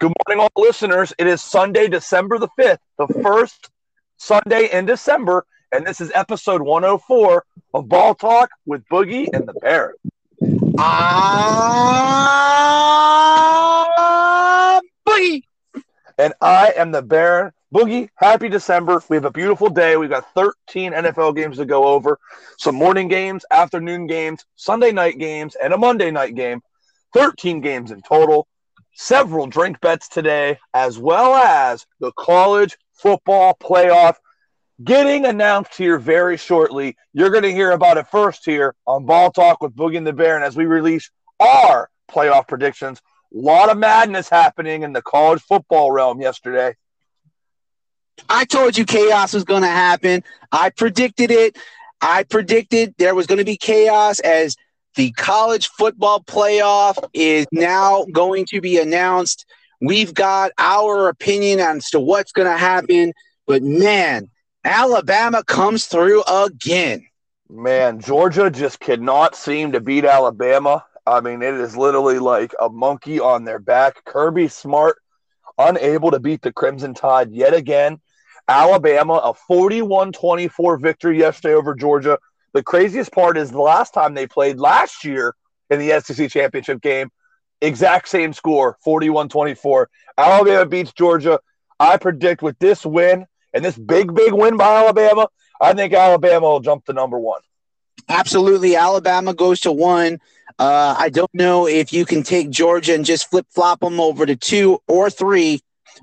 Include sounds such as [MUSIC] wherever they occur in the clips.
Good morning, all listeners. It is Sunday, December the 5th, the first Sunday in December, and this is episode 104 of Ball Talk with Boogie and the Bear. Ah, Boogie. And I am the Baron. Boogie, happy December. We have a beautiful day. We've got 13 NFL games to go over, some morning games, afternoon games, Sunday night games, and a Monday night game. 13 games in total several drink bets today, as well as the college football playoff getting announced here very shortly. You're going to hear about it first here on Ball Talk with Boogie and the Baron as we release our playoff predictions. A lot of madness happening in the college football realm yesterday. I told you chaos was going to happen. I predicted it. I predicted there was going to be chaos as – the college football playoff is now going to be announced. We've got our opinion as to what's going to happen, but man, Alabama comes through again. Man, Georgia just cannot seem to beat Alabama. I mean, it is literally like a monkey on their back. Kirby Smart unable to beat the Crimson Tide yet again. Alabama, a 41 24 victory yesterday over Georgia. The craziest part is the last time they played last year in the SEC championship game, exact same score 41 24. Alabama beats Georgia. I predict with this win and this big, big win by Alabama, I think Alabama will jump to number one. Absolutely. Alabama goes to one. Uh, I don't know if you can take Georgia and just flip flop them over to two or three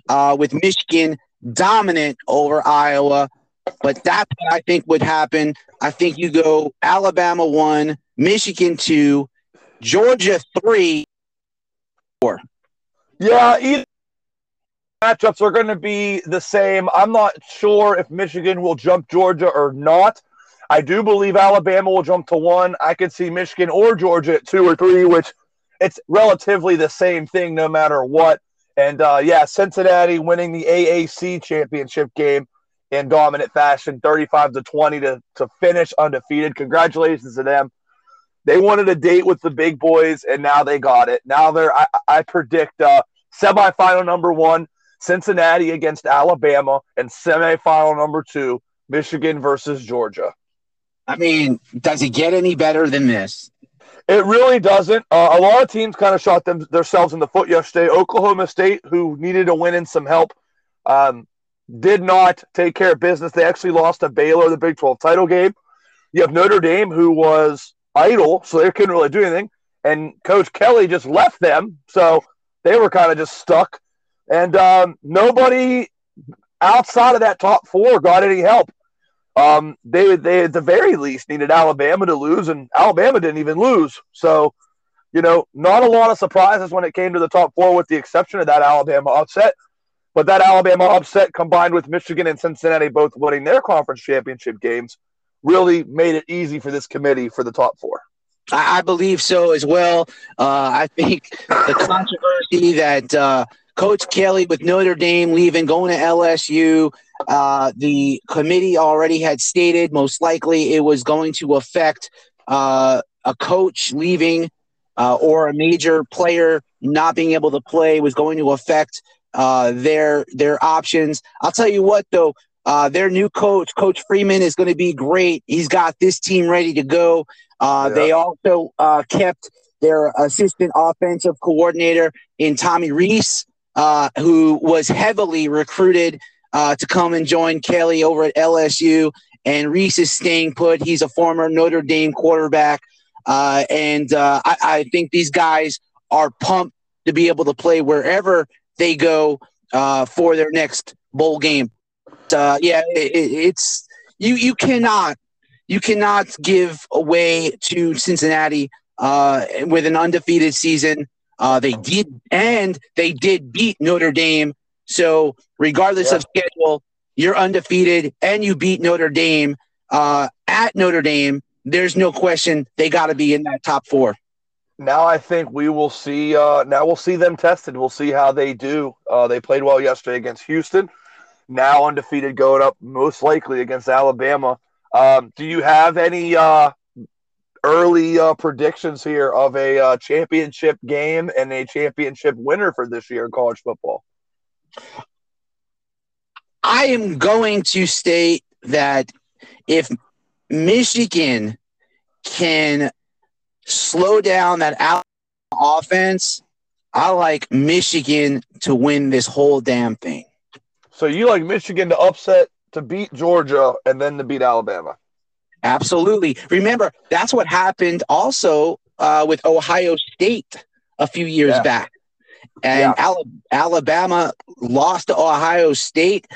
uh, with Michigan dominant over Iowa. But that's what I think would happen. I think you go Alabama one, Michigan two, Georgia three, four. Yeah, either matchups are going to be the same. I'm not sure if Michigan will jump Georgia or not. I do believe Alabama will jump to one. I could see Michigan or Georgia at two or three, which it's relatively the same thing no matter what. And uh, yeah, Cincinnati winning the AAC championship game in dominant fashion, 35 to 20 to, to finish undefeated. Congratulations to them. They wanted a date with the big boys, and now they got it. Now they're, I, I predict, uh, semifinal number one, Cincinnati against Alabama, and semifinal number two, Michigan versus Georgia. I mean, does it get any better than this? It really doesn't. Uh, a lot of teams kind of shot them, themselves in the foot yesterday. Oklahoma State, who needed a win and some help, um, did not take care of business. They actually lost to Baylor the Big 12 title game. You have Notre Dame, who was idle, so they couldn't really do anything. And Coach Kelly just left them, so they were kind of just stuck. And um, nobody outside of that top four got any help. Um, they they at the very least needed Alabama to lose, and Alabama didn't even lose. So, you know, not a lot of surprises when it came to the top four, with the exception of that Alabama upset. But that Alabama upset combined with Michigan and Cincinnati both winning their conference championship games really made it easy for this committee for the top four. I, believe so as well. Uh, I think the controversy that uh, Coach Kelly with Notre Dame leaving, going to LSU, uh, the committee already had stated most likely it was going to affect uh, a coach leaving uh, or a major player not being able to play was going to affect uh, their their options. I'll tell you what though, uh, their new coach, Coach Freeman, is going to be great. He's got this team ready to go. Uh, yeah. They also uh, kept their assistant offensive coordinator in Tommy Rees, uh, who was heavily recruited uh, to come and join Kelly over at LSU. And Rees is staying put. He's a former Notre Dame quarterback. Uh, and I, I think these guys are pumped to be able to play wherever they go uh, for their next bowl game. Uh, yeah, it, it's you. You cannot you cannot give away to Cincinnati uh, with an undefeated season. Uh, they did, and they did beat Notre Dame. So, regardless yeah. of schedule, you're undefeated, and you beat Notre Dame uh, at Notre Dame. There's no question they got to be in that top four now I think we will see. Uh, now we'll see them tested. We'll see how they do. Uh, they played well yesterday against Houston. Now undefeated, going up most likely against Alabama. Um, do you have any? Uh, early uh, predictions here of a uh, championship game and a championship winner for this year in college football. I am going to state that if Michigan can slow down that offense, I like Michigan to win this whole damn thing. So you like Michigan to upset, to beat Georgia, and then to beat Alabama? Absolutely. Remember, that's what happened also uh, with Ohio State a few years yeah. back. And yeah. Alabama lost to Ohio State,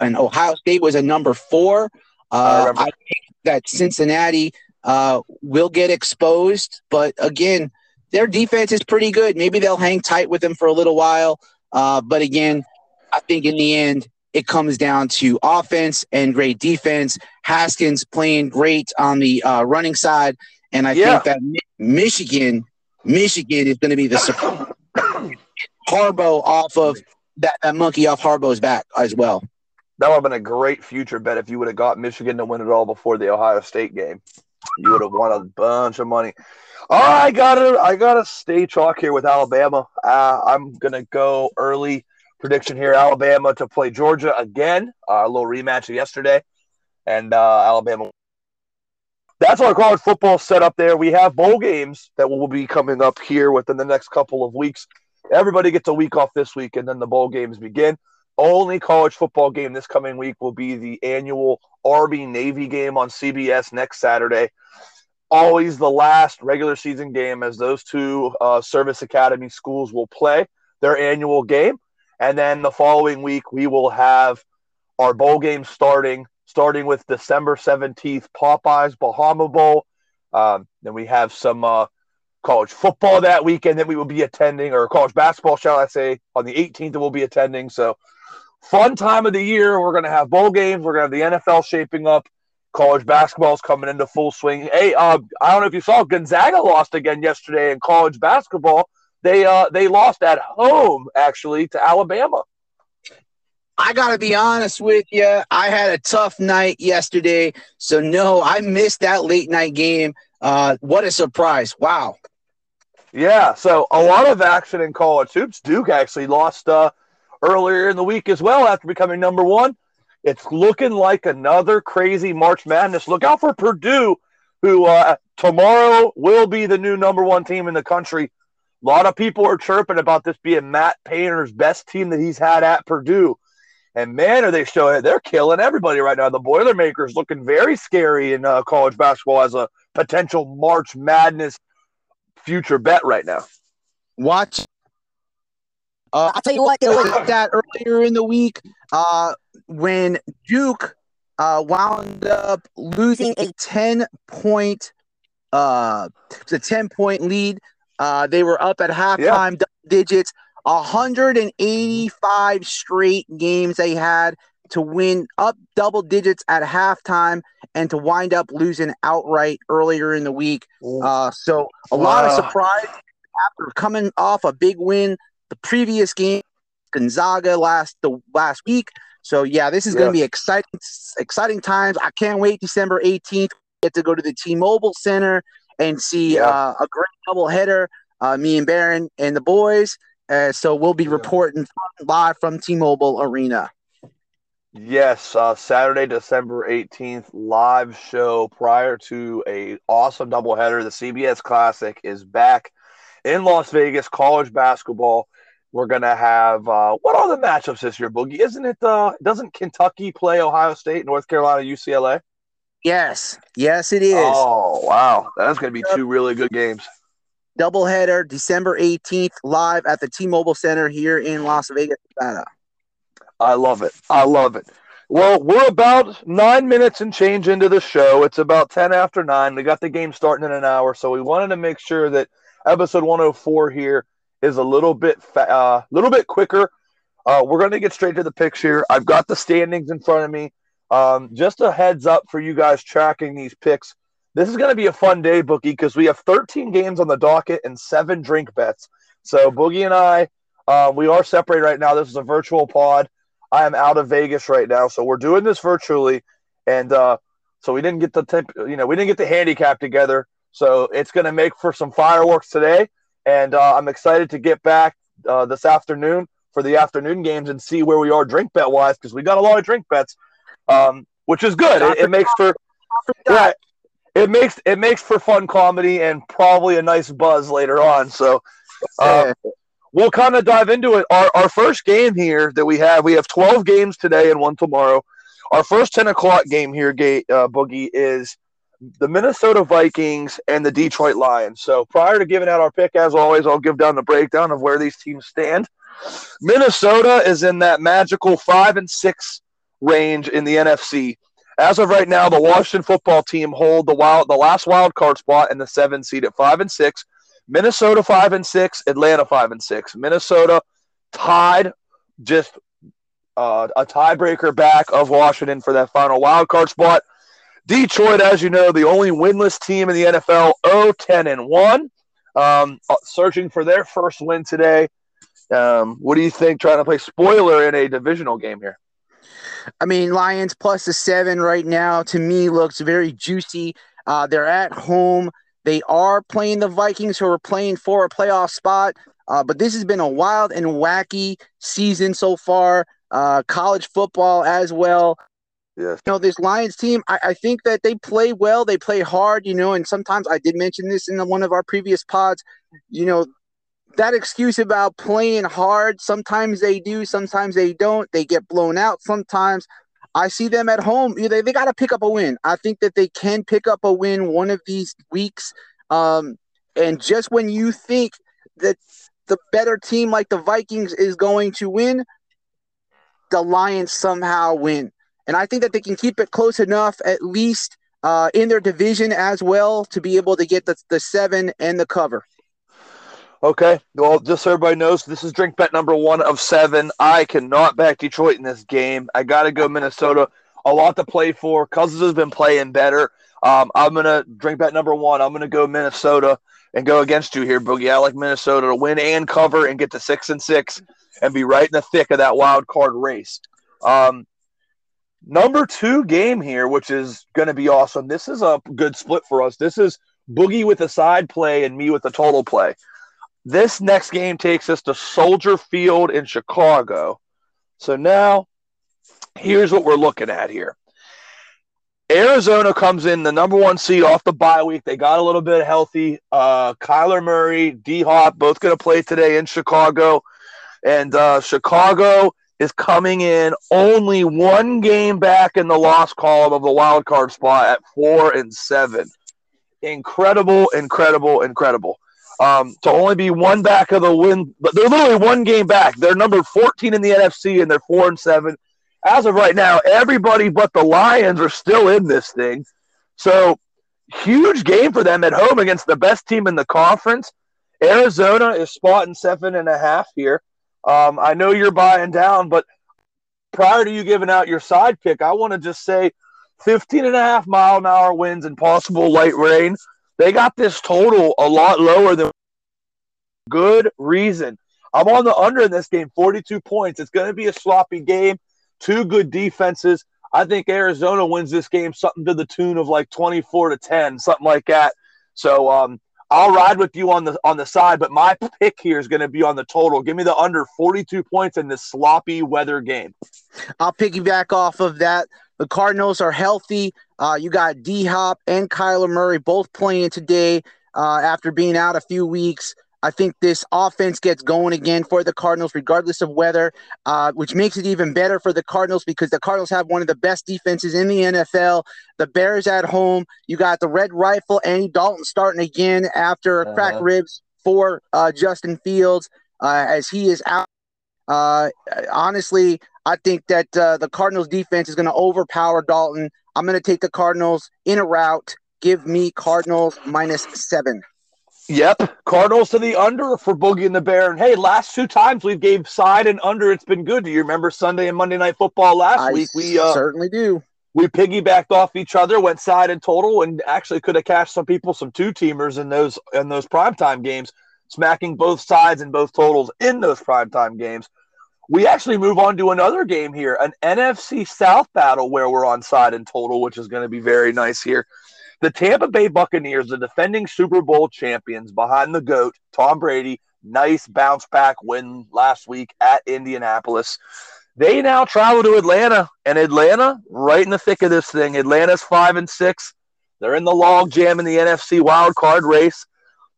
and Ohio State was a number four. Uh, I, I, think that Cincinnati uh, will get exposed, but again, their defense is pretty good. Maybe they'll hang tight with them for a little while. Uh, but again, I think in the end, it comes down to offense and great defense. Haskins playing great on the uh, running side, and I yeah. think that Mi- Michigan, Michigan is going to be the Harbaugh off of that, that monkey off Harbaugh's back as well. That would have been a great future bet if you would have got Michigan to win it all before the Ohio State game. You would have won a bunch of money. Oh, I got to I got to stay chalk here with Alabama. Uh, I'm gonna go early prediction here: Alabama to play Georgia again. Uh, a little rematch of yesterday, and uh, Alabama. That's our college football set up there. We have bowl games that will be coming up here within the next couple of weeks. Everybody gets a week off this week, and then the bowl games begin. Only college football game this coming week will be the annual Army Navy game on CBS next Saturday. Always the last regular season game, as those two uh, service academy schools will play their annual game. And then the following week, we will have our bowl game starting, starting with December 17th, Popeyes Bahama Bowl. Um, then we have some uh, college football that weekend that we will be attending, or college basketball, shall I say, on the 18th that we'll be attending. So, fun time of the year. We're going to have bowl games. We're going to have the NFL shaping up. College basketball is coming into full swing. Hey, uh, I don't know if you saw Gonzaga lost again yesterday in college basketball. They uh they lost at home actually to Alabama. I got to be honest with you. I had a tough night yesterday. So, no, I missed that late night game. Uh, what a surprise. Wow. Yeah. So, a lot of action in college hoops. Duke actually lost uh, earlier in the week as well after becoming number one. It's looking like another crazy March Madness. Look out for Purdue, who uh, tomorrow will be the new number one team in the country. A lot of people are chirping about this being Matt Painter's best team that he's had at Purdue. And man, are they showing it? They're killing everybody right now. The Boilermakers looking very scary in uh, college basketball as a potential March Madness future bet right now. Watch. Uh, I'll tell you what, was that earlier in the week uh, when Duke uh, wound up losing a 10 point uh, a 10 point lead uh, they were up at halftime, yeah. digits. 185 straight games they had to win up double digits at halftime and to wind up losing outright earlier in the week. Uh, so a wow. lot of surprise after coming off a big win the previous game, Gonzaga last the last week. So yeah, this is yeah. going to be exciting, exciting times. I can't wait. December 18th, get to go to the T-Mobile Center and see yeah. uh, a great double header. Uh, me and Baron and the boys. Uh, so we'll be reporting live from T-Mobile Arena. Yes, uh, Saturday, December 18th, live show prior to a awesome doubleheader. The CBS Classic is back in Las Vegas, college basketball. We're gonna have uh, what are the matchups this year, Boogie? Isn't it? Uh, doesn't Kentucky play Ohio State, North Carolina, UCLA? Yes, yes, it is. Oh wow, that's gonna be two really good games doubleheader December 18th live at the T-Mobile Center here in Las Vegas, Nevada. I love it. I love it. Well, we're about nine minutes and change into the show. It's about 10 after nine. We got the game starting in an hour, so we wanted to make sure that episode 104 here is a little bit a uh, little bit quicker. Uh, we're going to get straight to the picks here. I've got the standings in front of me. Um, just a heads up for you guys tracking these picks. This is going to be a fun day, Boogie, because we have 13 games on the docket and seven drink bets. So Boogie and I, uh, we are separated right now. This is a virtual pod. I am out of Vegas right now, so we're doing this virtually, and uh, so we didn't get the temp, you know we didn't get the handicap together. So it's going to make for some fireworks today. And uh, I'm excited to get back uh, this afternoon for the afternoon games and see where we are drink bet wise because we got a lot of drink bets, um, which is good. It, it makes for yeah, it makes it makes for fun comedy and probably a nice buzz later on. So uh, we'll kind of dive into it. Our our first game here that we have, we have 12 games today and one tomorrow. Our first 10 o'clock game here, Gate uh, Boogie, is the Minnesota Vikings and the Detroit Lions. So prior to giving out our pick, as always, I'll give down the breakdown of where these teams stand. Minnesota is in that magical five and six range in the NFC. As of right now, the Washington football team hold the wild the last wild card spot in the seven seed at five and six. Minnesota five and six, Atlanta five and six. Minnesota tied just uh, a tiebreaker back of Washington for that final wild card spot. Detroit, as you know, the only winless team in the NFL, 0 10 and 1, um, uh, searching for their first win today. Um, what do you think trying to play spoiler in a divisional game here? I mean, Lions plus the seven right now to me looks very juicy. Uh, they're at home. They are playing the Vikings, who are playing for a playoff spot. Uh, but this has been a wild and wacky season so far. Uh, college football as well. Yes. You know, this Lions team, I, I, think that they play well. They play hard, you know, and sometimes I did mention this in the, one of our previous pods. You know, that excuse about playing hard, sometimes they do, sometimes they don't. They get blown out sometimes. I see them at home. They, they got to pick up a win. I think that they can pick up a win one of these weeks. Um, and just when you think that the better team like the Vikings is going to win, the Lions somehow win. And I think that they can keep it close enough, at least uh, in their division as well, to be able to get the, the seven and the cover. Okay. Well, just so everybody knows, this is drink bet number one of seven. I cannot back Detroit in this game. I got to go Minnesota. A lot to play for. Cousins has been playing better. Um, I'm going to drink bet number one. I'm going to go Minnesota and go against you here, Boogie. I like Minnesota to win and cover and get to six and six and be right in the thick of that wild card race. Um, number two game here, which is going to be awesome. This is a good split for us. This is Boogie with a side play and me with a total play. This next game takes us to Soldier Field in Chicago. So now, here's what we're looking at here. Arizona comes in the number one seed off the bye week. They got a little bit healthy. Uh, Kyler Murray, D Hop, both going to play today in Chicago. And uh, Chicago is coming in only one game back in the loss column of the wild card spot at four and seven. Incredible, incredible, incredible um, to only be one back of the win, but they're literally one game back. They're number 14 in the NFC and they're four and seven. As of right now, everybody but the Lions are still in this thing. So huge game for them at home against the best team in the conference. Arizona is spotting seven and a half here. Um, I know you're buying down, but prior to you giving out your side pick, I want to just say 15 and a half mile an hour winds and possible light rain. They got this total a lot lower than good reason. I'm on the under in this game, 42 points. It's going to be a sloppy game. Two good defenses. I think Arizona wins this game something to the tune of like 24 to 10, something like that. So um, I'll ride with you on the on the side, but my pick here is going to be on the total. Give me the under 42 points in this sloppy weather game. I'll piggyback off of that. The Cardinals are healthy. Uh, you got D Hop and Kyler Murray both playing today uh, after being out a few weeks. I think this offense gets going again for the Cardinals, regardless of weather, uh, which makes it even better for the Cardinals because the Cardinals have one of the best defenses in the NFL. The Bears at home. You got the Red Rifle, Andy Dalton starting again after uh-huh. cracked ribs for uh, Justin Fields uh, as he is out. Uh, honestly, I think that uh, the Cardinals defense is going to overpower Dalton. I'm going to take the Cardinals in a rout. Give me Cardinals minus seven. Yep, Cardinals to the under for Boogie and the Bear. And hey, last two times we've gave side and under, it's been good. Do you remember Sunday and Monday Night Football last I week? We uh, certainly do. We piggybacked off each other, went side and total, and actually could have cashed some people some two teamers in those in those primetime games, smacking both sides and both totals in those primetime games we actually move on to another game here, an NFC South battle where we're on side and total, which is going to be very nice here. The Tampa Bay Buccaneers, the defending Super Bowl champions behind the GOAT, Tom Brady, nice bounce back win last week at Indianapolis. They now travel to Atlanta, and Atlanta, right in the thick of this thing. Atlanta's five and six. They're in the log jam in the NFC wild card race.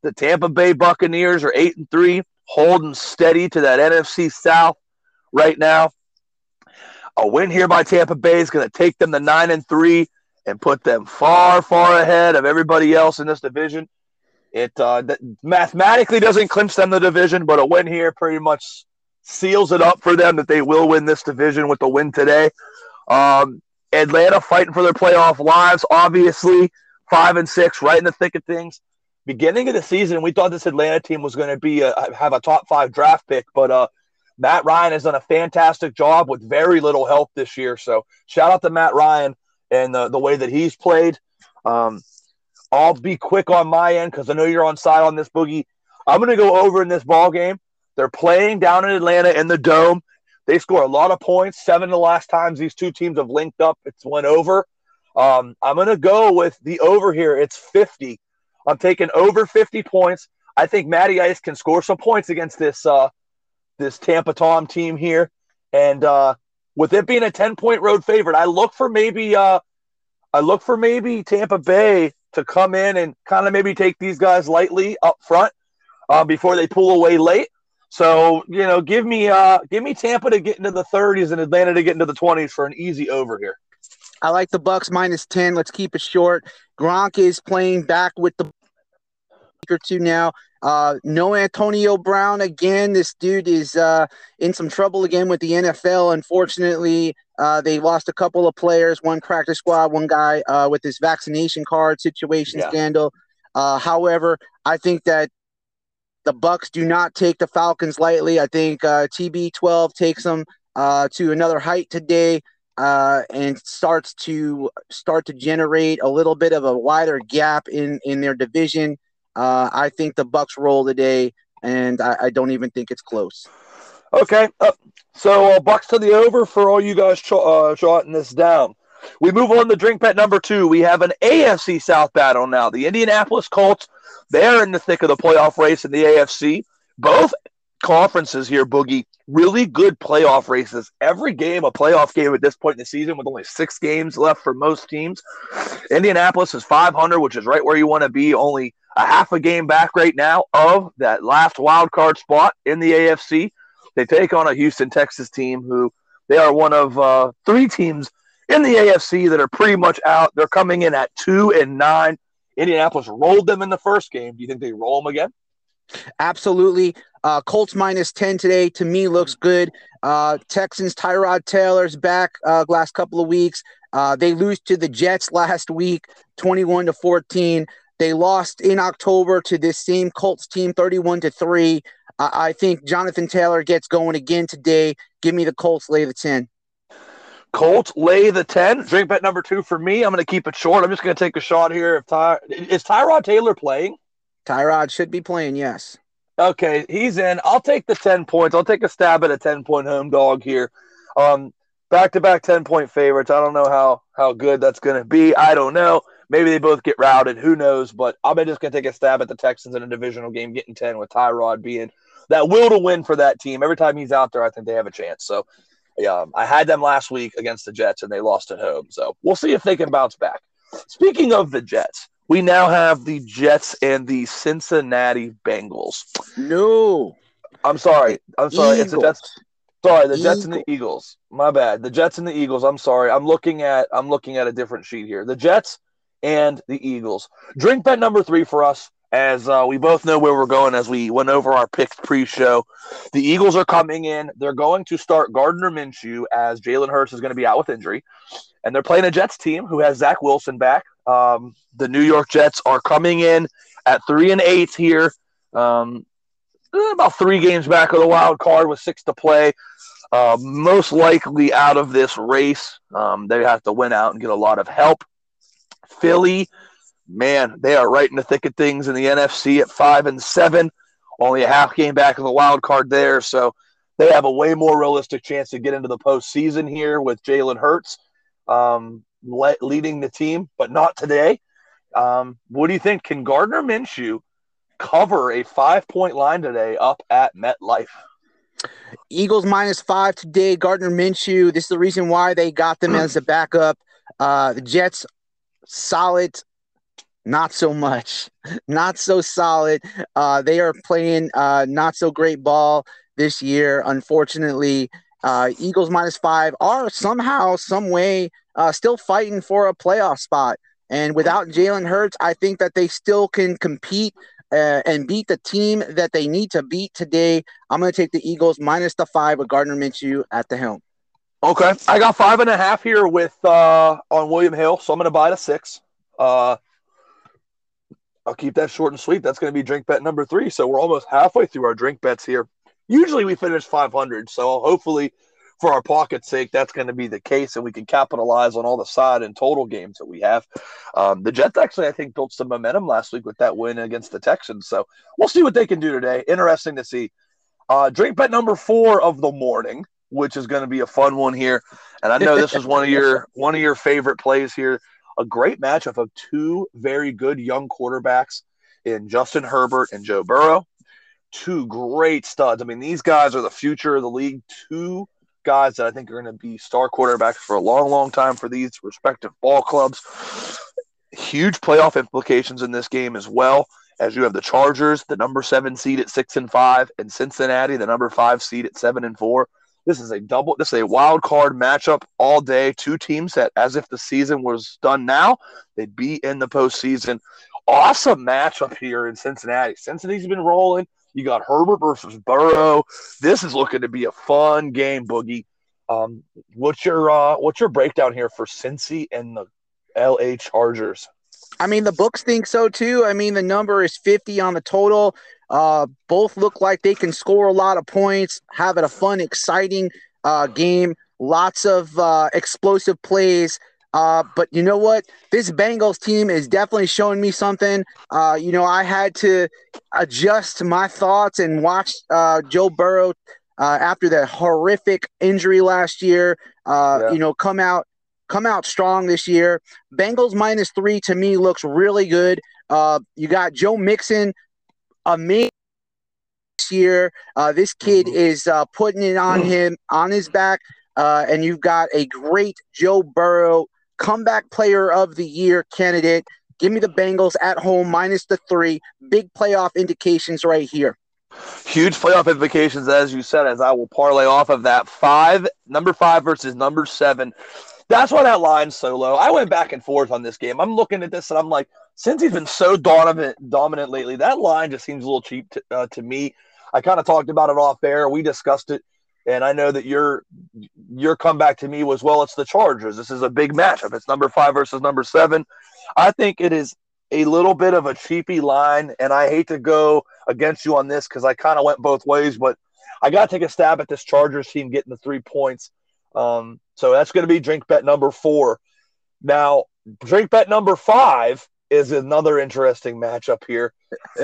The Tampa Bay Buccaneers are eight and three, holding steady to that NFC South right now. A win here by Tampa Bay is going to take them to nine and three and put them far, far ahead of everybody else in this division. It uh, mathematically doesn't clinch them the division, but a win here pretty much seals it up for them that they will win this division with the win today. Um, Atlanta fighting for their playoff lives, obviously five and six, right in the thick of things. Beginning of the season, we thought this Atlanta team was going to be a, have a top five draft pick, but uh, Matt Ryan has done a fantastic job with very little help this year. So shout out to Matt Ryan and the, the way that he's played. Um, I'll be quick on my end because I know you're on side on this boogie. I'm going to go over in this ball game. They're playing down in Atlanta in the dome. They score a lot of points. Seven of the last times these two teams have linked up, it's went over. Um, I'm going to go with the over here. It's 50. I'm taking over 50 points. I think Matty Ice can score some points against this uh, this Tampa Tom team here. And uh, with it being a 10 point road favorite, I look for maybe uh, I look for maybe Tampa Bay to come in and kind of maybe take these guys lightly up front uh, before they pull away late. So you know, give me uh, give me Tampa to get into the 30s and Atlanta to get into the 20s for an easy over here. I like the Bucs minus 10. Let's keep it short. Gronk is playing back with the or two now. Uh, no Antonio Brown again. This dude is uh, in some trouble again with the NFL. Unfortunately, uh, they lost a couple of players. One practice squad, one guy uh, with this vaccination card situation yeah. scandal. Uh, however, I think that the Bucs do not take the Falcons lightly. I think uh, TB12 takes them to another height today. Uh, and starts to start to generate a little bit of a wider gap in in their division. Uh, I think the Bucs roll today, and I, I don't even think it's close. Okay, uh, so uh, Bucs to the over for all you guys ch- uh, this down. We move on to drink bet number two. We have an AFC South battle now. The Indianapolis Colts, they're in the thick of the playoff race in the AFC. Both conferences here, Boogie, really good playoff races. Every game a playoff game at this point in the season with only six games left for most teams. Indianapolis is 500, which is right where you want to be, only – a half a game back right now of that last wild card spot in the AFC. They take on a Houston, Texas team who they are one of uh, three teams in the AFC that are pretty much out. They're coming in at two and nine. Indianapolis rolled them in the first game. Do you think they roll them again? Absolutely. Uh, Colts minus 10 today to me looks good. Uh, Texans, Tyrod Taylor's back uh, last couple of weeks. Uh, they lose to the Jets last week, 21 to 14. They lost in October to this same Colts team, 31 to 3. I think Jonathan Taylor gets going again today. Give me the Colts, lay the 10. Colts lay the 10. Drink bet number two for me. I'm going to keep it short. I'm just going to take a shot here. If Ty- Is Tyrod Taylor playing? Tyrod should be playing, yes. Okay, he's in. I'll take the 10 points. I'll take a stab at a 10 point home dog here. Um, back to back 10 point favorites. I don't know how, how good that's going to be. I don't know. Maybe they both get routed. Who knows? But I'm just going to take a stab at the Texans in a divisional game, getting 10 with Tyrod being that will to win for that team. Every time he's out there, I think they have a chance. So yeah, um, I had them last week against the Jets and they lost at home. So we'll see if they can bounce back. Speaking of the Jets, we now have the Jets and the Cincinnati Bengals. No. I'm sorry. I'm sorry. Eagles. It's the Jets. Sorry, the Jets and the Eagles. My bad. The Jets and the Eagles. I'm sorry. I'm looking at I'm looking at a different sheet here. The Jets and the Eagles. Drink bet number three for us, as uh, we both know where we're going as we went over our picks pre-show. The Eagles are coming in. They're going to start Gardner Minshew as Jalen Hurts is going to be out with injury, and they're playing a Jets team who has Zach Wilson back. Um, the New York Jets are coming in at three and eight here. Um, about three games back of the wild card with six to play. Uh, most likely out of this race. Um, they have to win out and get a lot of help. Philly, man, they are right in the thick of things in the NFC at five and seven. Only a half game back of the wild card there, so they have a way more realistic chance to get into the postseason here with Jalen Hurts um, le- leading the team, but not today. Um, what do you think? Can Gardner Minshew cover a five point line today up at MetLife? Eagles minus five today. Gardner Minshew. This is the reason why they got them as a backup. Uh, the Jets, solid, not so much, [LAUGHS] not so solid. Uh, they are playing uh, not so great ball this year. Unfortunately, uh, Eagles minus five are somehow, some way, uh, still fighting for a playoff spot. And without Jalen Hurts, I think that they still can compete uh, and beat the team that they need to beat today. I'm going to take the Eagles minus the five with Gardner Minshew at the helm. Okay, I got five and a half here with uh, on William Hill, so I'm going to buy the six. Uh, I'll keep that short and sweet. That's going to be drink bet number three. So we're almost halfway through our drink bets here. Usually we finish 500, so hopefully for our pocket's sake, that's going to be the case, and we can capitalize on all the side and total games that we have. Um, the Jets actually, I think, built some momentum last week with that win against the Texans, so we'll see what they can do today. Interesting to see. Uh, drink bet number four of the morning, which is going to be a fun one here, and I know this is one of your [LAUGHS] one of your favorite plays here. A great matchup of two very good young quarterbacks in Justin Herbert and Joe Burrow. Two great studs. I mean, these guys are the future of the league. Two guys that I think are going to be star quarterbacks for a long, long time for these respective ball clubs. Huge playoff implications in this game as well, as you have the Chargers, the number seven seed at six and five, and Cincinnati, the number five seed at seven and four. This is a double. This is a wild card matchup all day. Two teams that, as if the season was done now, they'd be in the postseason. Awesome matchup here in Cincinnati. Cincinnati's been rolling. You got Herbert versus Burrow. This is looking to be a fun game, Boogie. Um, what's your uh, what's your breakdown here for Cincy and the LA Chargers? I mean, the books think so too. I mean, the number is 50 on the total. Uh, both look like they can score a lot of points, have it a fun, exciting uh, game. Lots of uh, explosive plays. Uh, but you know what? This Bengals team is definitely showing me something. Uh, you know, I had to adjust my thoughts and watch uh, Joe Burrow uh, after that horrific injury last year. Uh, yeah. You know, come out come out strong this year. Bengals minus three to me looks really good. Uh, you got Joe Mixon, amazing this year. Uh, this kid mm-hmm. is uh, putting it on mm-hmm. him on his back. Uh, and you've got a great Joe Burrow comeback player of the year candidate. Give me the Bengals at home minus the three. Big playoff indications right here. Huge playoff implications, as you said, as I will parlay off of that. Five, number five versus number seven. That's why that line's so low. I went back and forth on this game. I'm looking at this and I'm like, Cincy's been so dominant, dominant lately, that line just seems a little cheap to, uh, to me. I kind of talked about it off air. We discussed it and I know that your your comeback to me was well, it's the Chargers. This is a big matchup. It's number five versus number seven. I think it is a little bit of a cheapy line, and I hate to go against you on this because I kind of went both ways, but I got to take a stab at this Chargers team getting the three points. Um, so that's going to be drink bet number four. Now, drink bet number five is another interesting matchup here.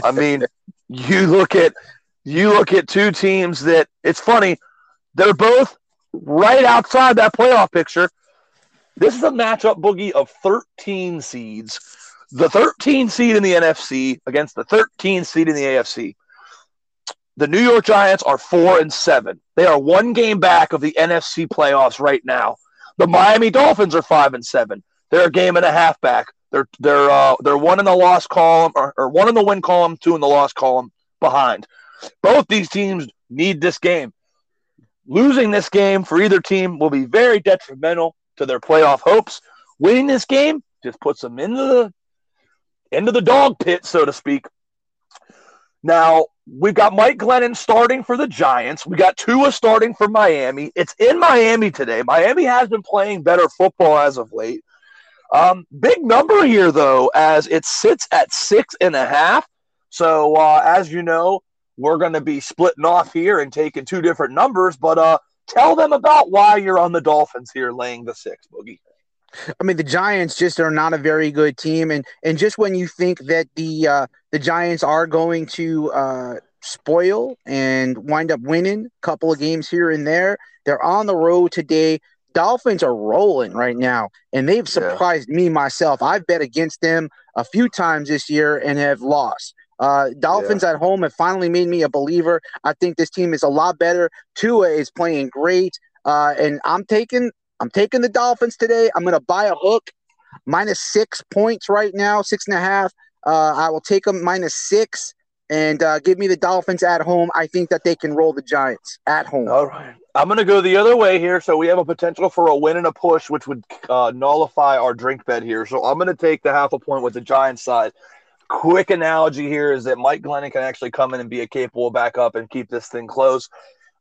I mean, you look at you look at two teams that it's funny they're both right outside that playoff picture. This is a matchup boogie of 13 seeds. The 13 seed in the NFC against the 13 seed in the AFC. The New York Giants are four and seven. They are one game back of the NFC playoffs right now. The Miami Dolphins are five and seven. They're a game and a half back. They're they're uh, they're one in the loss column or, or one in the win column, two in the loss column behind. Both these teams need this game. Losing this game for either team will be very detrimental to their playoff hopes. Winning this game just puts them into the into the dog pit, so to speak. Now we've got Mike Glennon starting for the Giants. We got Tua starting for Miami. It's in Miami today. Miami has been playing better football as of late. Um, big number here though, as it sits at six and a half. So uh, as you know, we're going to be splitting off here and taking two different numbers. But uh, tell them about why you're on the Dolphins here, laying the six, Boogie. I mean, the Giants just are not a very good team, and and just when you think that the uh, the Giants are going to uh, spoil and wind up winning a couple of games here and there, they're on the road today. Dolphins are rolling right now, and they've surprised yeah. me myself. I've bet against them a few times this year and have lost. Uh, Dolphins yeah. at home have finally made me a believer. I think this team is a lot better. Tua is playing great, uh, and I'm taking I'm taking the Dolphins today. I'm going to buy a hook minus six points right now, six and a half. Uh, I will take them minus six and uh, give me the Dolphins at home. I think that they can roll the Giants at home. All right. I'm going to go the other way here. So we have a potential for a win and a push, which would uh, nullify our drink bet here. So I'm going to take the half a point with the Giants side. Quick analogy here is that Mike Glennon can actually come in and be a capable backup and keep this thing close.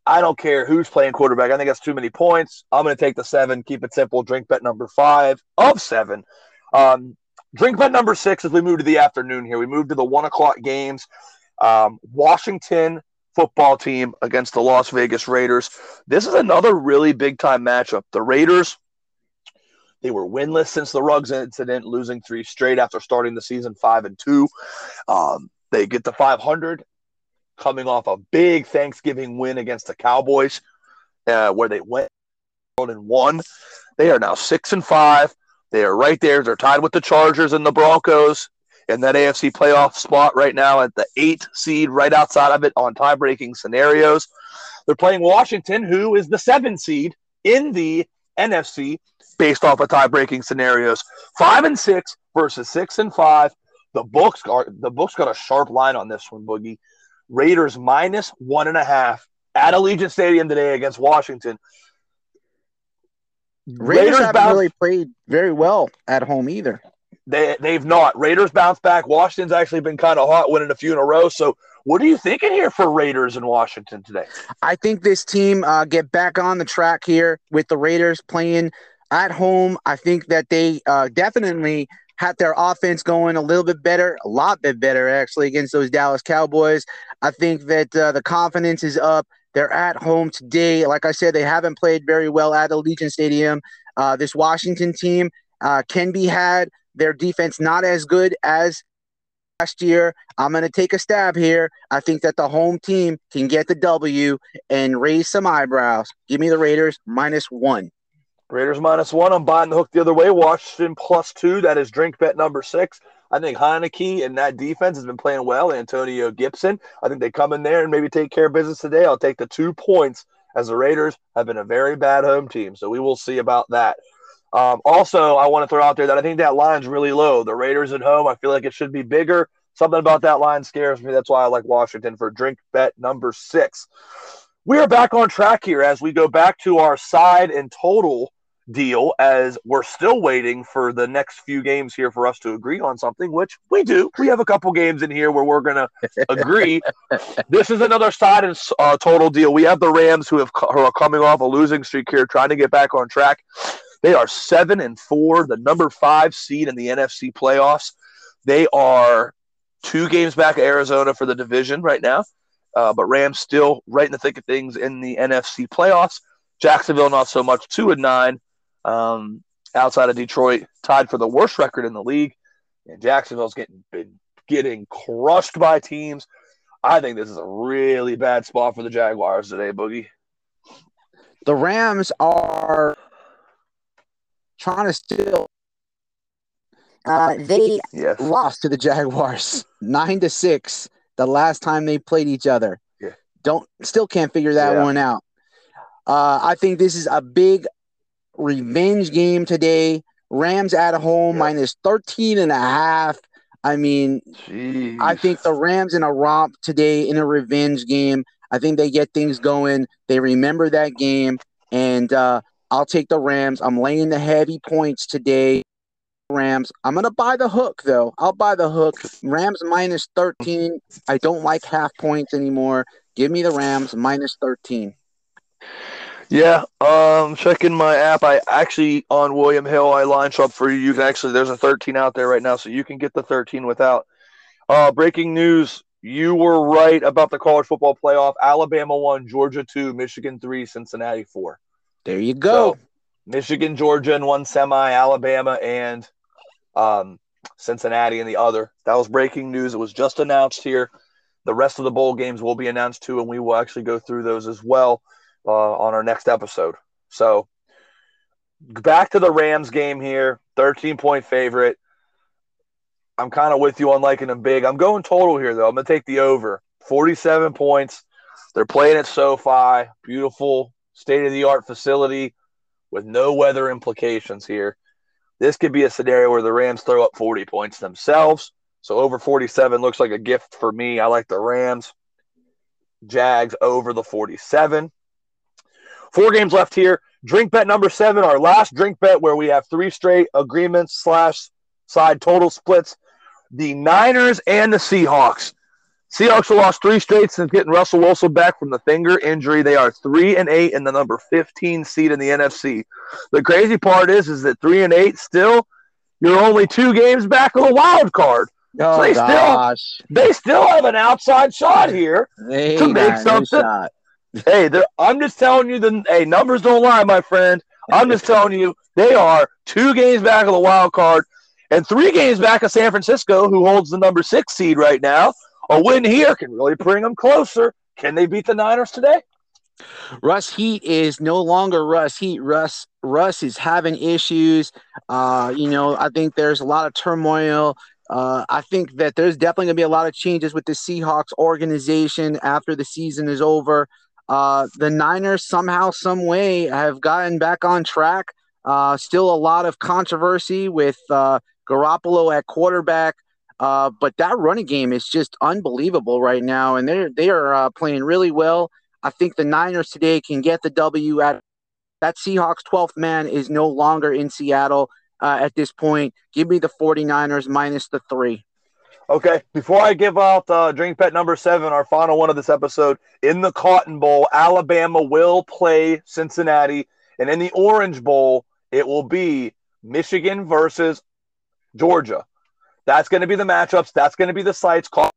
I don't care who's playing quarterback. I think that's too many points. I'm going to take the seven, keep it simple. Drink bet number five of seven. Um, drink bet number six as we move to the afternoon here. We move to the one o'clock games. Um, Washington football team against the Las Vegas Raiders. This is another really big time matchup. The Raiders, they were winless since the Ruggs incident, losing three straight after starting the season five and two. Um, they get to 500, coming off a big Thanksgiving win against the Cowboys, uh, where they went and won. They are now six and five. They are right there. They're tied with the Chargers and the Broncos in that AFC playoff spot right now at the eight seed, right outside of it on tie breaking scenarios. They're playing Washington, who is the seven seed in the NFC based off of tie breaking scenarios. Five and six versus six and five. The books are the books got a sharp line on this one, Boogie. Raiders minus one and a half at Allegiant Stadium today against Washington. Raiders, Raiders haven't really played very well at home either. They they've not. Raiders bounce back. Washington's actually been kind of hot, winning a few in a row. So, what are you thinking here for Raiders in Washington today? I think this team uh, get back on the track here with the Raiders playing at home. I think that they uh, definitely had their offense going a little bit better, a lot bit better actually against those Dallas Cowboys. I think that uh, the confidence is up. They're at home today. Like I said, they haven't played very well at Allegiant Stadium. Uh, this Washington team uh, can be had. Their defense not as good as last year. I'm going to take a stab here. I think that the home team can get the W and raise some eyebrows. Give me the Raiders minus one. Raiders minus one. I'm buying the hook the other way. Washington plus two. That is drink bet number six. I think Heinicke and that defense has been playing well. Antonio Gibson. I think they come in there and maybe take care of business today. I'll take the two points as the Raiders have been a very bad home team. So we will see about that. Um, also, I want to throw out there that I think that line's really low. The Raiders at home, I feel like it should be bigger. Something about that line scares me. That's why I like Washington for drink bet number six. We are back on track here as we go back to our side and total deal as we're still waiting for the next few games here for us to agree on something, which we do. We have a couple games in here where we're going [LAUGHS] to agree. this is another side and uh, total deal. We have the Rams who have who are coming off a losing streak here, trying to get back on track. They are seven and four, the number five seed in the NFC playoffs. They are two games back of Arizona for the division right now, uh, but Rams still right in the thick of things in the NFC playoffs. Jacksonville not so much, two and nine. Um, outside of Detroit, tied for the worst record in the league, and Jacksonville's getting been getting crushed by teams. I think this is a really bad spot for the Jaguars today, Boogie. The Rams are trying to still. Uh, they yes. lost to the Jaguars [LAUGHS] nine to six the last time they played each other. Yeah. Don't still can't figure that yeah. one out. Uh, I think this is a big revenge game today. Rams at home yeah. minus 13 and a half. I mean, Jeez. I think the Rams in a romp today in a revenge game. I think they get things going. They remember that game, and uh, I'll take the Rams. I'm laying the heavy points today. Rams. I'm gonna buy the hook though. I'll buy the hook. Rams minus 13. I don't like half points anymore. Give me the Rams minus 13. Yeah, um, checking my app. I actually on William Hill. I line up for you. You can actually there's a 13 out there right now, so you can get the 13 without. Uh, breaking news: You were right about the college football playoff. Alabama one, Georgia two, Michigan three, Cincinnati four. There you go. So, Michigan, Georgia in one semi, Alabama and um, Cincinnati in the other. That was breaking news. It was just announced here. The rest of the bowl games will be announced too, and we will actually go through those as well uh, on our next episode. So back to the Rams game here. 13 point favorite. I'm kind of with you on liking them big. I'm going total here, though. I'm going to take the over. 47 points. They're playing at SoFi. Beautiful state of the art facility with no weather implications here. This could be a scenario where the Rams throw up 40 points themselves. So over 47 looks like a gift for me. I like the Rams. Jags over the 47. Four games left here. Drink bet number seven, our last drink bet where we have three straight agreements slash side total splits. The Niners and the Seahawks. Seahawks have lost three straight since getting Russell Wilson back from the finger injury. They are three and eight in the number 15 seed in the NFC. The crazy part is, is that three and eight still, you're only two games back of the wild card. Oh so they gosh, still they still have an outside shot here they to make something. [LAUGHS] Hey, I'm just telling you the hey numbers don't lie, my friend. I'm just telling you they are two games back of the wild card and three games back of San Francisco, who holds the number six seed right now. A win here can really bring them closer. Can they beat the Niners today? Russ Heat is no longer Russ Heat. Russ Russ is having issues. Uh, you know, I think there's a lot of turmoil. Uh, I think that there's definitely going to be a lot of changes with the Seahawks organization after the season is over. Uh, the Niners somehow, some way, have gotten back on track. Uh, still a lot of controversy with uh, Garoppolo at quarterback. Uh, but that running game is just unbelievable right now, and they're they are uh, playing really well. I think the Niners today can get the W at that Seahawks 12th man is no longer in Seattle uh, at this point. Give me the 49ers minus the three. Okay, before I give out uh, drink bet number seven, our final one of this episode, in the Cotton Bowl, Alabama will play Cincinnati, and in the Orange Bowl, it will be Michigan versus Georgia. That's going to be the matchups. That's going to be the sites. Call-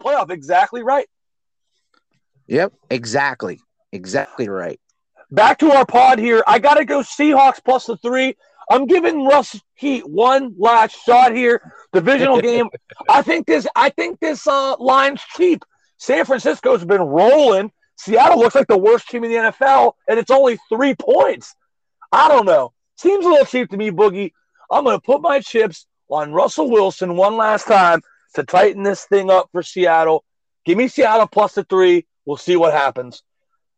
Playoff, exactly right. Yep, exactly, exactly right. back to our pod here. I got to go Seahawks plus the three. I'm giving Russ Heat one last shot here. Divisional [LAUGHS] game. I think this. I think this uh, line's cheap. San Francisco's been rolling. Seattle looks like the worst team in the NFL, and it's only three points. I don't know. Seems a little cheap to me, Boogie. I'm going to put my chips on Russell Wilson one last time to tighten this thing up for Seattle. Give me Seattle plus the three. We'll see what happens.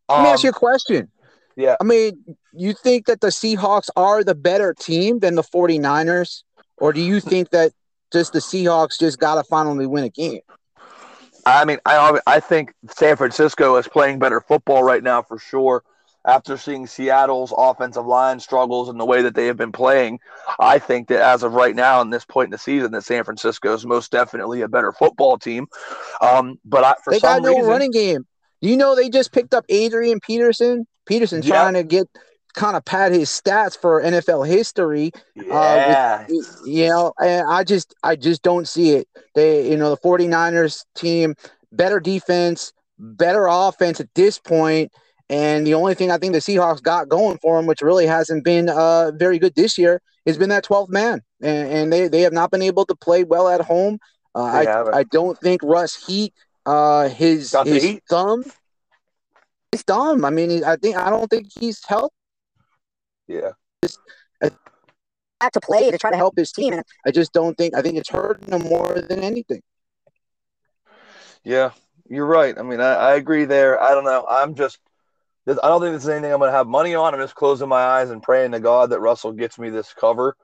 Let me Um, ask you a question. yeah. I mean, you think that the Seahawks are the better team than the 49ers? Or do you think that just the Seahawks just got to finally win a game? I mean, I I think San Francisco is playing better football right now for sure. After seeing Seattle's offensive line struggles and the way that they have been playing, I think that as of right now, in this point in the season, that San Francisco is most definitely a better football team. Um, but I, for they some got no reason, running game. Do you know they just picked up Adrian Peterson? Peterson Yeah. trying to get kind of pad his stats for NFL history. yeah, You know, and I just I just don't see it. They, you know, the 49ers team, better defense, better offense at this point. And the only thing I think the Seahawks got going for them, which really hasn't been uh, very good this year, has been that 12th man. And, and they, they have not been able to play well at home. Uh. I, I don't think Russ Heat, uh, his, Got his thumb, his thumb. I mean, I think I don't think he's healthy yeah. Just back to play to try to help his team. And I just don't think I think it's hurting him more than anything. Yeah, you're right. I mean, I, I agree there. I don't know. I'm just, I don't think this is anything I'm going to have money on. I'm just closing my eyes and praying to God that Russell gets me this cover.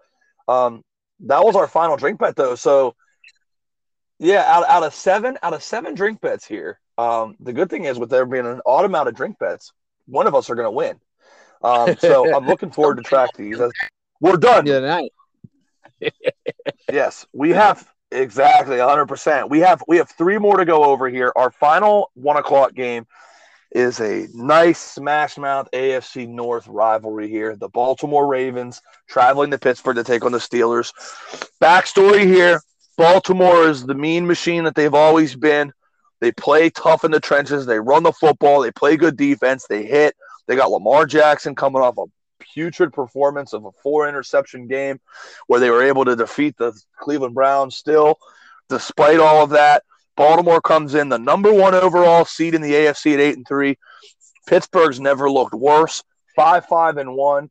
Um, that was our final drink bet, though. So, yeah, out, out of seven, out of seven drink bets here, um, the good thing is with there being an odd amount of drink bets, one of us are going to win. Um, so [LAUGHS] I'm looking forward to track these. We're done. The other night. [LAUGHS] Yes, we have exactly 100. percent We have we have three more to go over here. Our final one o'clock game is a nice smash mouth AFC North rivalry here. The Baltimore Ravens traveling to Pittsburgh to take on the Steelers. Backstory here: Baltimore is the mean machine that they've always been. They play tough in the trenches. They run the football. They play good defense. They hit. They got Lamar Jackson coming off a putrid performance of a four interception game where they were able to defeat the Cleveland Browns still. despite all of that, Baltimore comes in the number one overall seed in the AFC at eight and three. Pittsburgh's never looked worse. Five, five, and one.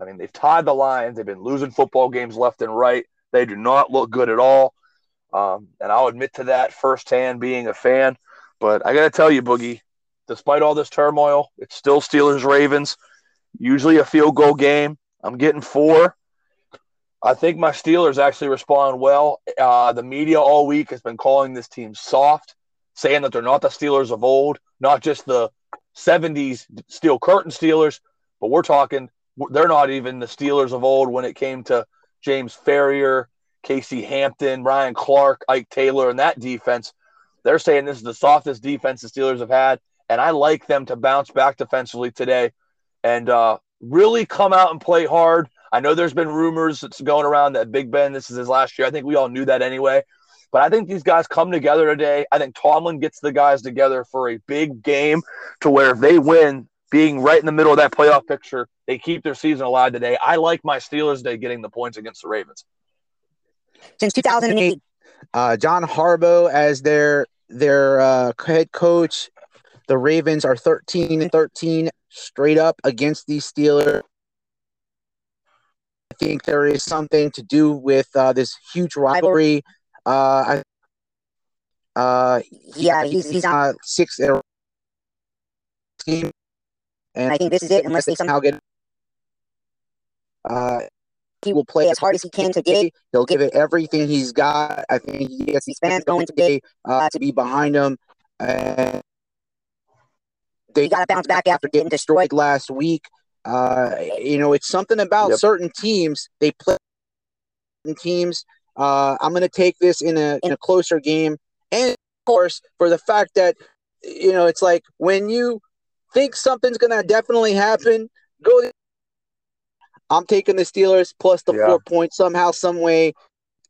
I mean, they've tied the Lions. They've been losing football games left and right. They do not look good at all. Um, and I'll admit to that firsthand being a fan. But I got to tell you, Boogie, despite all this turmoil, it's still Steelers Ravens. Usually a field goal game. I'm getting four. I think my Steelers actually respond well. Uh, the media all week has been calling this team soft, saying that they're not the Steelers of old, not just the 70s steel curtain Steelers, but we're talking, they're not even the Steelers of old when it came to James Farrior, Casey Hampton, Ryan Clark, Ike Taylor, and that defense. They're saying this is the softest defense the Steelers have had, and I like them to bounce back defensively today and uh, really come out and play hard I know there's been rumors that's going around that Big Ben, this is his last year. I think we all knew that anyway. But I think these guys come together today. I think Tomlin gets the guys together for a big game to where if they win, being right in the middle of that playoff picture, they keep their season alive today. I like my Steelers day getting the points against the Ravens. Since 2008, uh, John Harbaugh as their their uh, head coach, the Ravens are 13 and 13 straight up against the Steelers I think there is something to do with uh, this huge rivalry. Uh, uh, yeah, he's, he's uh, six team, and I think this is it. Unless they somehow get, uh, he will play as hard as he can today. He'll give it everything he's got. I think he gets these fans going today uh, to be behind him. And they got to bounce back after getting destroyed last week. Uh, you know, it's something about yep. certain teams. They play teams. Uh, I'm going to take this in a in a closer game, and of course, for the fact that you know, it's like when you think something's going to definitely happen, go. I'm taking the Steelers plus the yeah. four points somehow, some way.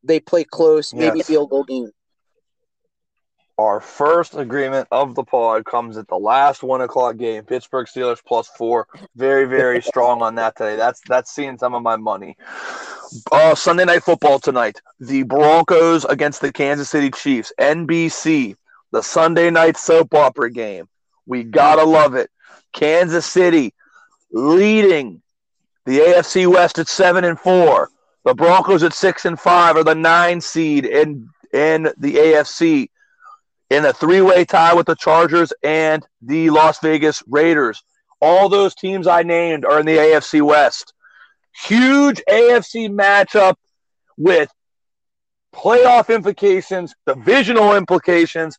They play close, maybe yes. field goal game. Our first agreement of the pod comes at the last one o'clock game. Pittsburgh Steelers plus four. Very, very [LAUGHS] strong on that today. That's that's seeing some of my money. Uh, Sunday night football tonight. The Broncos against the Kansas City Chiefs. NBC. The Sunday night soap opera game. We gotta love it. Kansas City leading the AFC West at seven and four. The Broncos at six and five are the nine seed in in the AFC in a three way tie with the Chargers and the Las Vegas Raiders. All those teams I named are in the AFC West. Huge AFC matchup with playoff implications, divisional implications,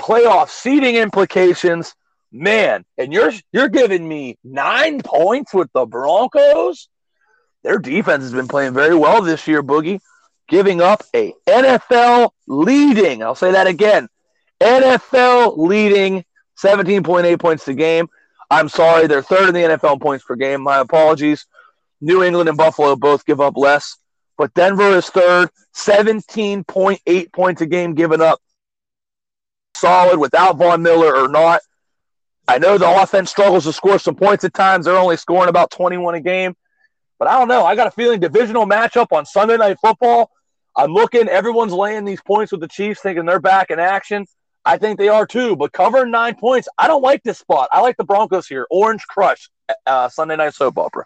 playoff seeding implications. Man, and you're you're giving me nine points with the Broncos. Their defense has been playing very well this year, Boogie, giving up a NFL leading. I'll say that again. NFL leading 17.8 points a game. I'm sorry, they're third in the NFL points per game. My apologies. New England and Buffalo both give up less, but Denver is third, 17.8 points a game given up. Solid without Von Miller or not. I know the offense struggles to score some points at times. They're only scoring about 21 a game. But I don't know. I got a feeling divisional matchup on Sunday Night Football. I'm looking. Everyone's laying these points with the Chiefs, thinking they're back in action. I think they are too, but covering nine points, I don't like this spot. I like the Broncos here. Orange Crush, uh, Sunday Night Soap Opera.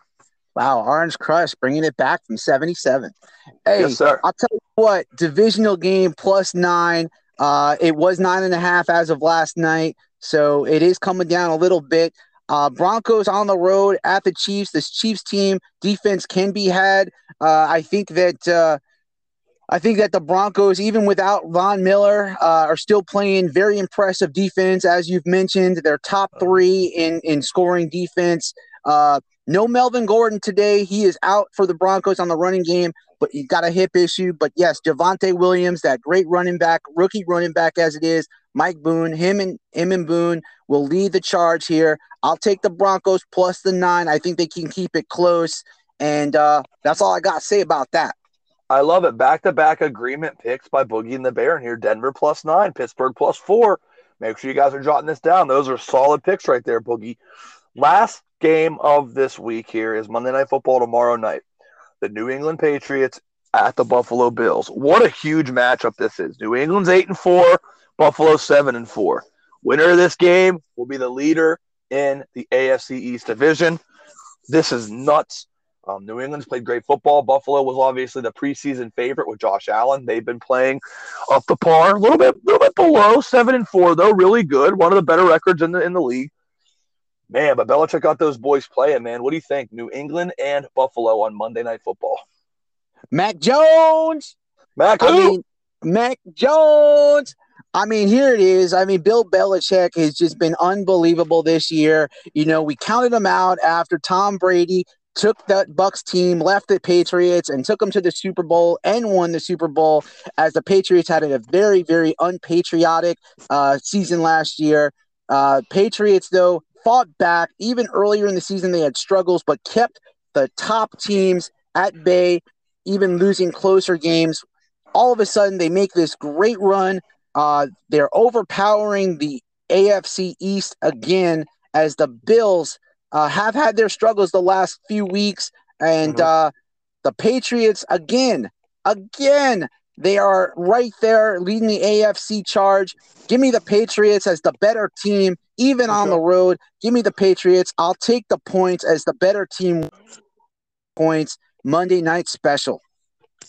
Wow, Orange Crush bringing it back from 77. Hey, yes, sir. I'll tell you what, divisional game plus nine. Uh, it was nine and a half as of last night, so it is coming down a little bit. Uh, Broncos on the road at the Chiefs. This Chiefs team defense can be had. Uh, I think that uh, I think that the Broncos, even without Von Miller, uh, are still playing very impressive defense. As you've mentioned, they're top three in, in scoring defense. Uh, no Melvin Gordon today. He is out for the Broncos on the running game, but he's got a hip issue. But yes, Javonte Williams, that great running back, rookie running back as it is, Mike Boone, him and him and Boone will lead the charge here. I'll take the Broncos plus the nine. I think they can keep it close. And uh, that's all I got to say about that. I love it. Back to back agreement picks by Boogie and the Bear here. Denver plus nine, Pittsburgh plus four. Make sure you guys are jotting this down. Those are solid picks right there, Boogie. Last game of this week here is Monday Night Football tomorrow night. The New England Patriots at the Buffalo Bills. What a huge matchup this is. New England's 8 and 4, Buffalo 7 and 4. Winner of this game will be the leader in the AFC East division. This is nuts. Um, New England's played great football. Buffalo was obviously the preseason favorite with Josh Allen. They've been playing up the par, a little bit, little bit below seven and four though. Really good, one of the better records in the in the league. Man, but Belichick got those boys playing. Man, what do you think? New England and Buffalo on Monday Night Football. Mac Jones. Mac who? I mean, Mac Jones. I mean, here it is. I mean, Bill Belichick has just been unbelievable this year. You know, we counted him out after Tom Brady took that Bucs team, left the Patriots, and took them to the Super Bowl and won the Super Bowl. As the Patriots had a very, very unpatriotic uh, season last year. Uh, Patriots, though, fought back. Even earlier in the season, they had struggles, but kept the top teams at bay, even losing closer games. All of a sudden, they make this great run. Uh, they're overpowering the AFC East again as the Bills uh, have had their struggles the last few weeks, and mm-hmm. uh, the Patriots again, again, they are right there leading the AFC charge. Give me the Patriots as the better team, even on the road. Give me the Patriots. I'll take the points as the better team. Points Monday night special.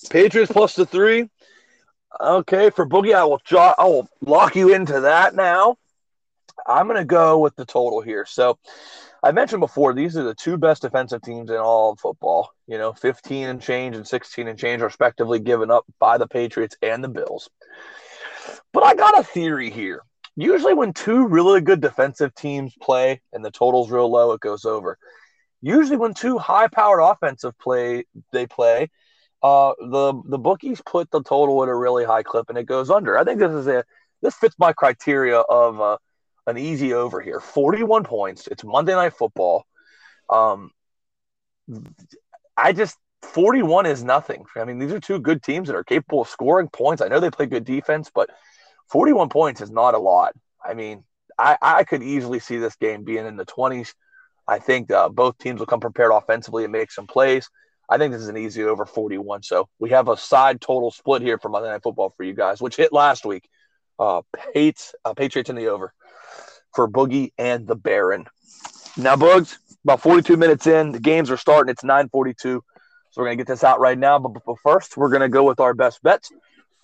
Patriots plus the three. Okay, for Boogie, I will jo- I will lock you into that now. I'm going to go with the total here. So I mentioned before, these are the two best defensive teams in all of football. You know, 15 and change and 16 and change, respectively, given up by the Patriots and the Bills. But I got a theory here. Usually, when two really good defensive teams play and the total's real low, it goes over. Usually, when two high-powered offensive play they play, uh, the the bookies put the total at a really high clip and it goes under. I think this is a this fits my criteria of uh, an easy over here. 41 points. It's Monday Night Football. Um, I just 41 is nothing. I mean, these are two good teams that are capable of scoring points. I know they play good defense, but 41 points is not a lot. I mean, I, I could easily see this game being in the 20s. I think uh, both teams will come prepared offensively and make some plays. I think this is an easy over 41. So we have a side total split here for Monday Night Football for you guys, which hit last week. Uh, Patriots, uh, Patriots in the over for Boogie and the Baron. Now, Boogs, about 42 minutes in, the games are starting. It's 9:42, so we're gonna get this out right now. But, but first, we're gonna go with our best bets.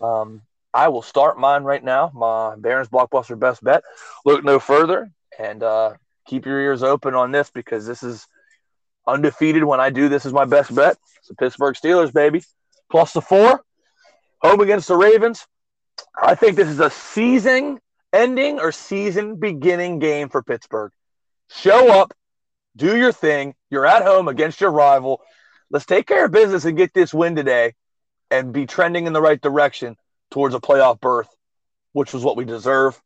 Um, I will start mine right now. My Baron's blockbuster best bet. Look no further, and uh, keep your ears open on this because this is undefeated. When I do this, is my best bet. It's the Pittsburgh Steelers, baby, plus the four, home against the Ravens. I think this is a season ending or season beginning game for Pittsburgh. Show up, do your thing. You're at home against your rival. Let's take care of business and get this win today and be trending in the right direction towards a playoff berth, which was what we deserve.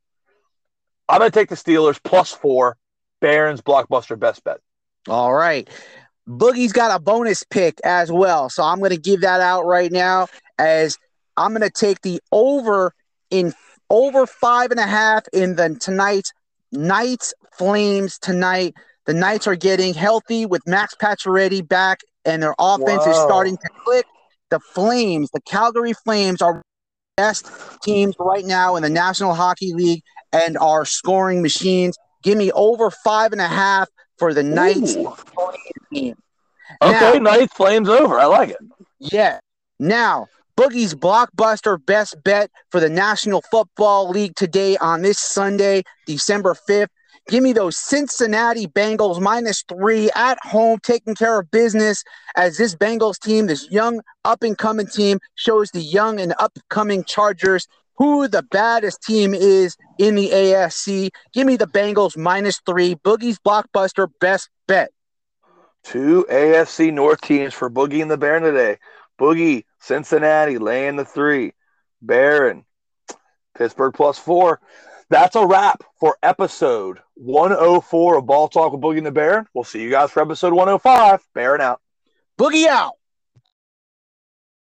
I'm going to take the Steelers plus four. Barons blockbuster best bet. All right. Boogie's got a bonus pick as well. So I'm going to give that out right now as I'm going to take the over in over five and a half in the tonight's Knights Flames tonight. The Knights are getting healthy with Max Pacioretty back, and their offense is starting to click. The Flames, the Calgary Flames, are best teams right now in the National Hockey League and are scoring machines. Give me over five and a half for the Knights. Okay, now, Knights Flames over. I like it. Yeah. Now, Boogie's blockbuster best bet for the National Football League today on this Sunday, December 5th. Give me those Cincinnati Bengals minus three at home, taking care of business as this Bengals team, this young up and coming team, shows the young and upcoming Chargers who the baddest team is in the AFC. Give me the Bengals minus three. Boogie's blockbuster best bet. Two AFC North teams for Boogie and the Bear today. Boogie, Cincinnati laying the three. Baron, Pittsburgh plus four. That's a wrap for episode 104 of Ball Talk with Boogie and the Baron. We'll see you guys for episode 105. Baron out. Boogie out.